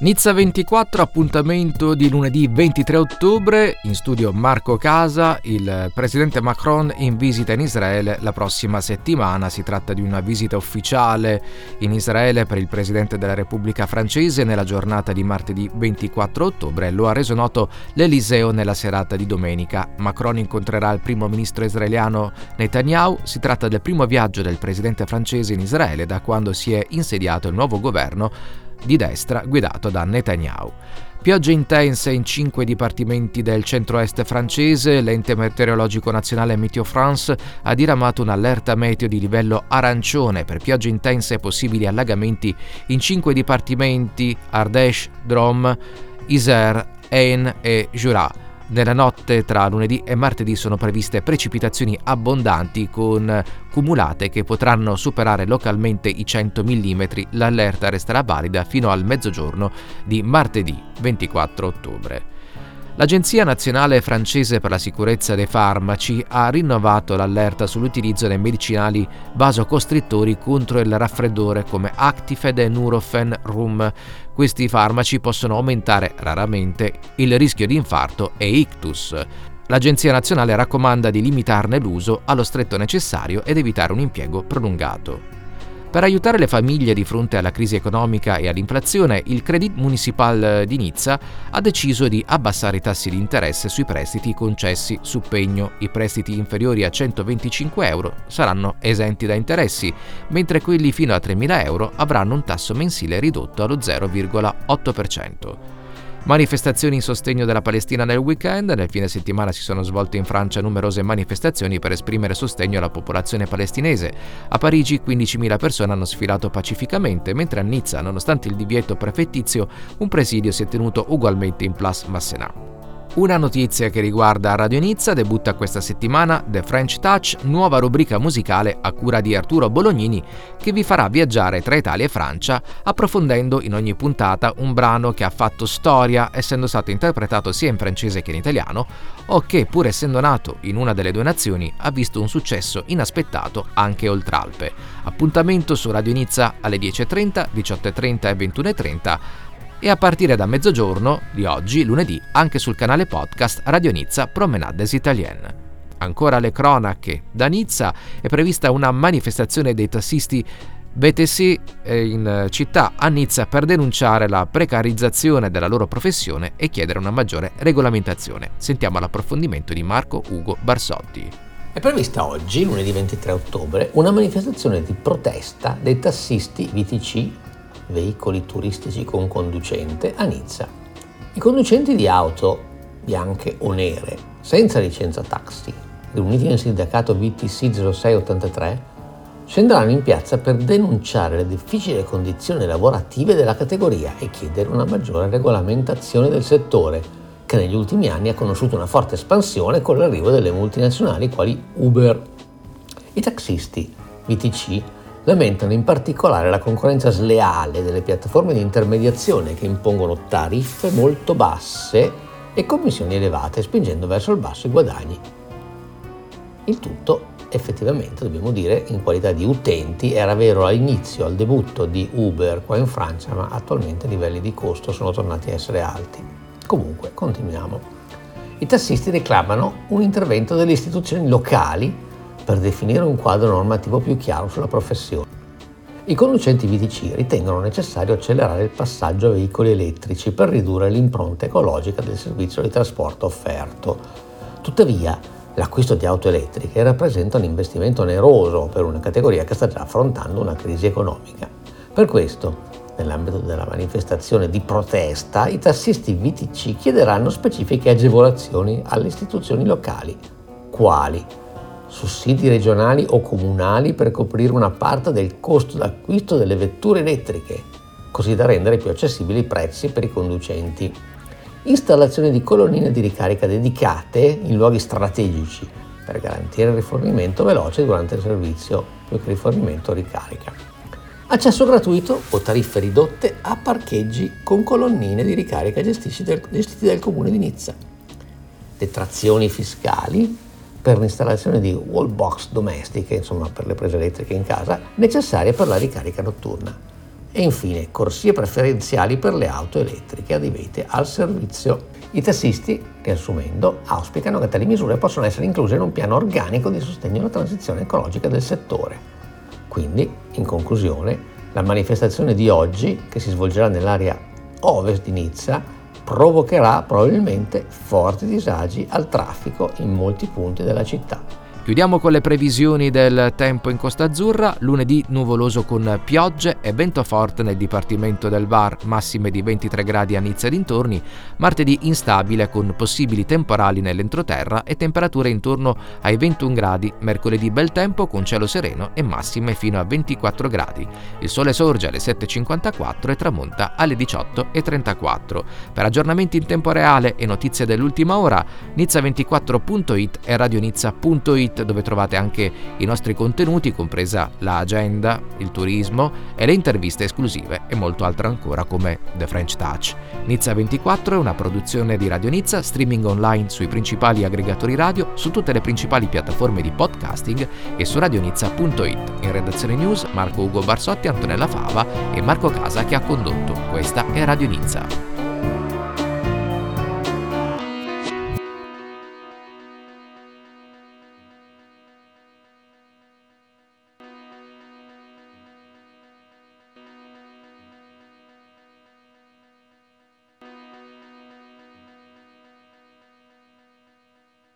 Nizza 24, appuntamento di lunedì 23 ottobre, in studio Marco Casa, il presidente Macron in visita in Israele la prossima settimana. Si tratta di una visita ufficiale in Israele per il presidente della Repubblica francese nella giornata di martedì 24 ottobre. Lo ha reso noto l'Eliseo nella serata di domenica. Macron incontrerà il primo ministro israeliano Netanyahu. Si tratta del primo viaggio del presidente francese in Israele da quando si è insediato il nuovo governo di destra guidato da Netanyahu. Piogge intense in cinque dipartimenti del centro-est francese, l'ente meteorologico nazionale Meteo France ha diramato un'allerta meteo di livello arancione. Per piogge intense e possibili allagamenti in cinque dipartimenti Ardèche, Drôme, Isère, Ain e Jura nella notte tra lunedì e martedì sono previste precipitazioni abbondanti con cumulate che potranno superare localmente i 100 mm. L'allerta resterà valida fino al mezzogiorno di martedì 24 ottobre. L'Agenzia nazionale francese per la sicurezza dei farmaci ha rinnovato l'allerta sull'utilizzo dei medicinali vasocostrittori contro il raffreddore come Actifed e Nurofen Rum. Questi farmaci possono aumentare raramente il rischio di infarto e ictus. L'Agenzia nazionale raccomanda di limitarne l'uso allo stretto necessario ed evitare un impiego prolungato. Per aiutare le famiglie di fronte alla crisi economica e all'inflazione, il Credit Municipal di Nizza ha deciso di abbassare i tassi di interesse sui prestiti concessi su pegno. I prestiti inferiori a 125 euro saranno esenti da interessi, mentre quelli fino a 3.000 euro avranno un tasso mensile ridotto allo 0,8%. Manifestazioni in sostegno della Palestina nel weekend. Nel fine settimana si sono svolte in Francia numerose manifestazioni per esprimere sostegno alla popolazione palestinese. A Parigi 15.000 persone hanno sfilato pacificamente, mentre a Nizza, nonostante il divieto prefettizio, un presidio si è tenuto ugualmente in Place Massenat. Una notizia che riguarda Radio Nizza debutta questa settimana The French Touch, nuova rubrica musicale a cura di Arturo Bolognini che vi farà viaggiare tra Italia e Francia approfondendo in ogni puntata un brano che ha fatto storia essendo stato interpretato sia in francese che in italiano o che pur essendo nato in una delle due nazioni ha visto un successo inaspettato anche oltre Alpe. Appuntamento su Radio Nizza alle 10.30, 18.30 e 21.30 e a partire da mezzogiorno di oggi, lunedì, anche sul canale podcast Radio Nizza Promenades Italienne. Ancora le cronache. Da Nizza è prevista una manifestazione dei tassisti BTC eh, in città a Nizza per denunciare la precarizzazione della loro professione e chiedere una maggiore regolamentazione. Sentiamo l'approfondimento di Marco Ugo Barsotti. È prevista oggi, lunedì 23 ottobre, una manifestazione di protesta dei tassisti VTC veicoli turistici con conducente a Nizza. I conducenti di auto bianche o nere senza licenza taxi, riuniti nel sindacato VTC 0683, scenderanno in piazza per denunciare le difficili condizioni lavorative della categoria e chiedere una maggiore regolamentazione del settore, che negli ultimi anni ha conosciuto una forte espansione con l'arrivo delle multinazionali quali Uber. I taxisti VTC lamentano in particolare la concorrenza sleale delle piattaforme di intermediazione che impongono tariffe molto basse e commissioni elevate, spingendo verso il basso i guadagni. Il tutto effettivamente, dobbiamo dire, in qualità di utenti era vero all'inizio, al debutto di Uber qua in Francia, ma attualmente i livelli di costo sono tornati a essere alti. Comunque, continuiamo. I tassisti reclamano un intervento delle istituzioni locali per definire un quadro normativo più chiaro sulla professione. I conducenti VTC ritengono necessario accelerare il passaggio a veicoli elettrici per ridurre l'impronta ecologica del servizio di trasporto offerto. Tuttavia, l'acquisto di auto elettriche rappresenta un investimento oneroso per una categoria che sta già affrontando una crisi economica. Per questo, nell'ambito della manifestazione di protesta, i tassisti VTC chiederanno specifiche agevolazioni alle istituzioni locali. Quali? Sussidi regionali o comunali per coprire una parte del costo d'acquisto delle vetture elettriche, così da rendere più accessibili i prezzi per i conducenti. Installazione di colonnine di ricarica dedicate in luoghi strategici per garantire il rifornimento veloce durante il servizio, più che rifornimento ricarica. Accesso gratuito o tariffe ridotte a parcheggi con colonnine di ricarica gestiti dal comune di Nizza. Detrazioni fiscali per l'installazione di wall box domestiche, insomma per le prese elettriche in casa, necessarie per la ricarica notturna. e infine corsie preferenziali per le auto elettriche adibite al servizio. I tassisti, riassumendo, auspicano che tali misure possano essere incluse in un piano organico di sostegno alla transizione ecologica del settore. Quindi, in conclusione, la manifestazione di oggi, che si svolgerà nell'area ovest di Nizza, provocherà probabilmente forti disagi al traffico in molti punti della città. Chiudiamo con le previsioni del tempo in Costa Azzurra, lunedì nuvoloso con piogge e vento forte nel dipartimento del Var, massime di 23 gradi a Nizza e dintorni, martedì instabile con possibili temporali nell'entroterra e temperature intorno ai 21 gradi, mercoledì bel tempo con cielo sereno e massime fino a 24 gradi. Il sole sorge alle 7.54 e tramonta alle 18.34. Per aggiornamenti in tempo reale e notizie dell'ultima ora, nizza24.it e radionizza.it dove trovate anche i nostri contenuti, compresa l'agenda, il turismo e le interviste esclusive e molto altro ancora come The French Touch. Nizza 24 è una produzione di Radio Nizza, streaming online sui principali aggregatori radio, su tutte le principali piattaforme di podcasting e su radionizza.it. In redazione news Marco Ugo Barsotti, Antonella Fava e Marco Casa che ha condotto. Questa è Radio Nizza.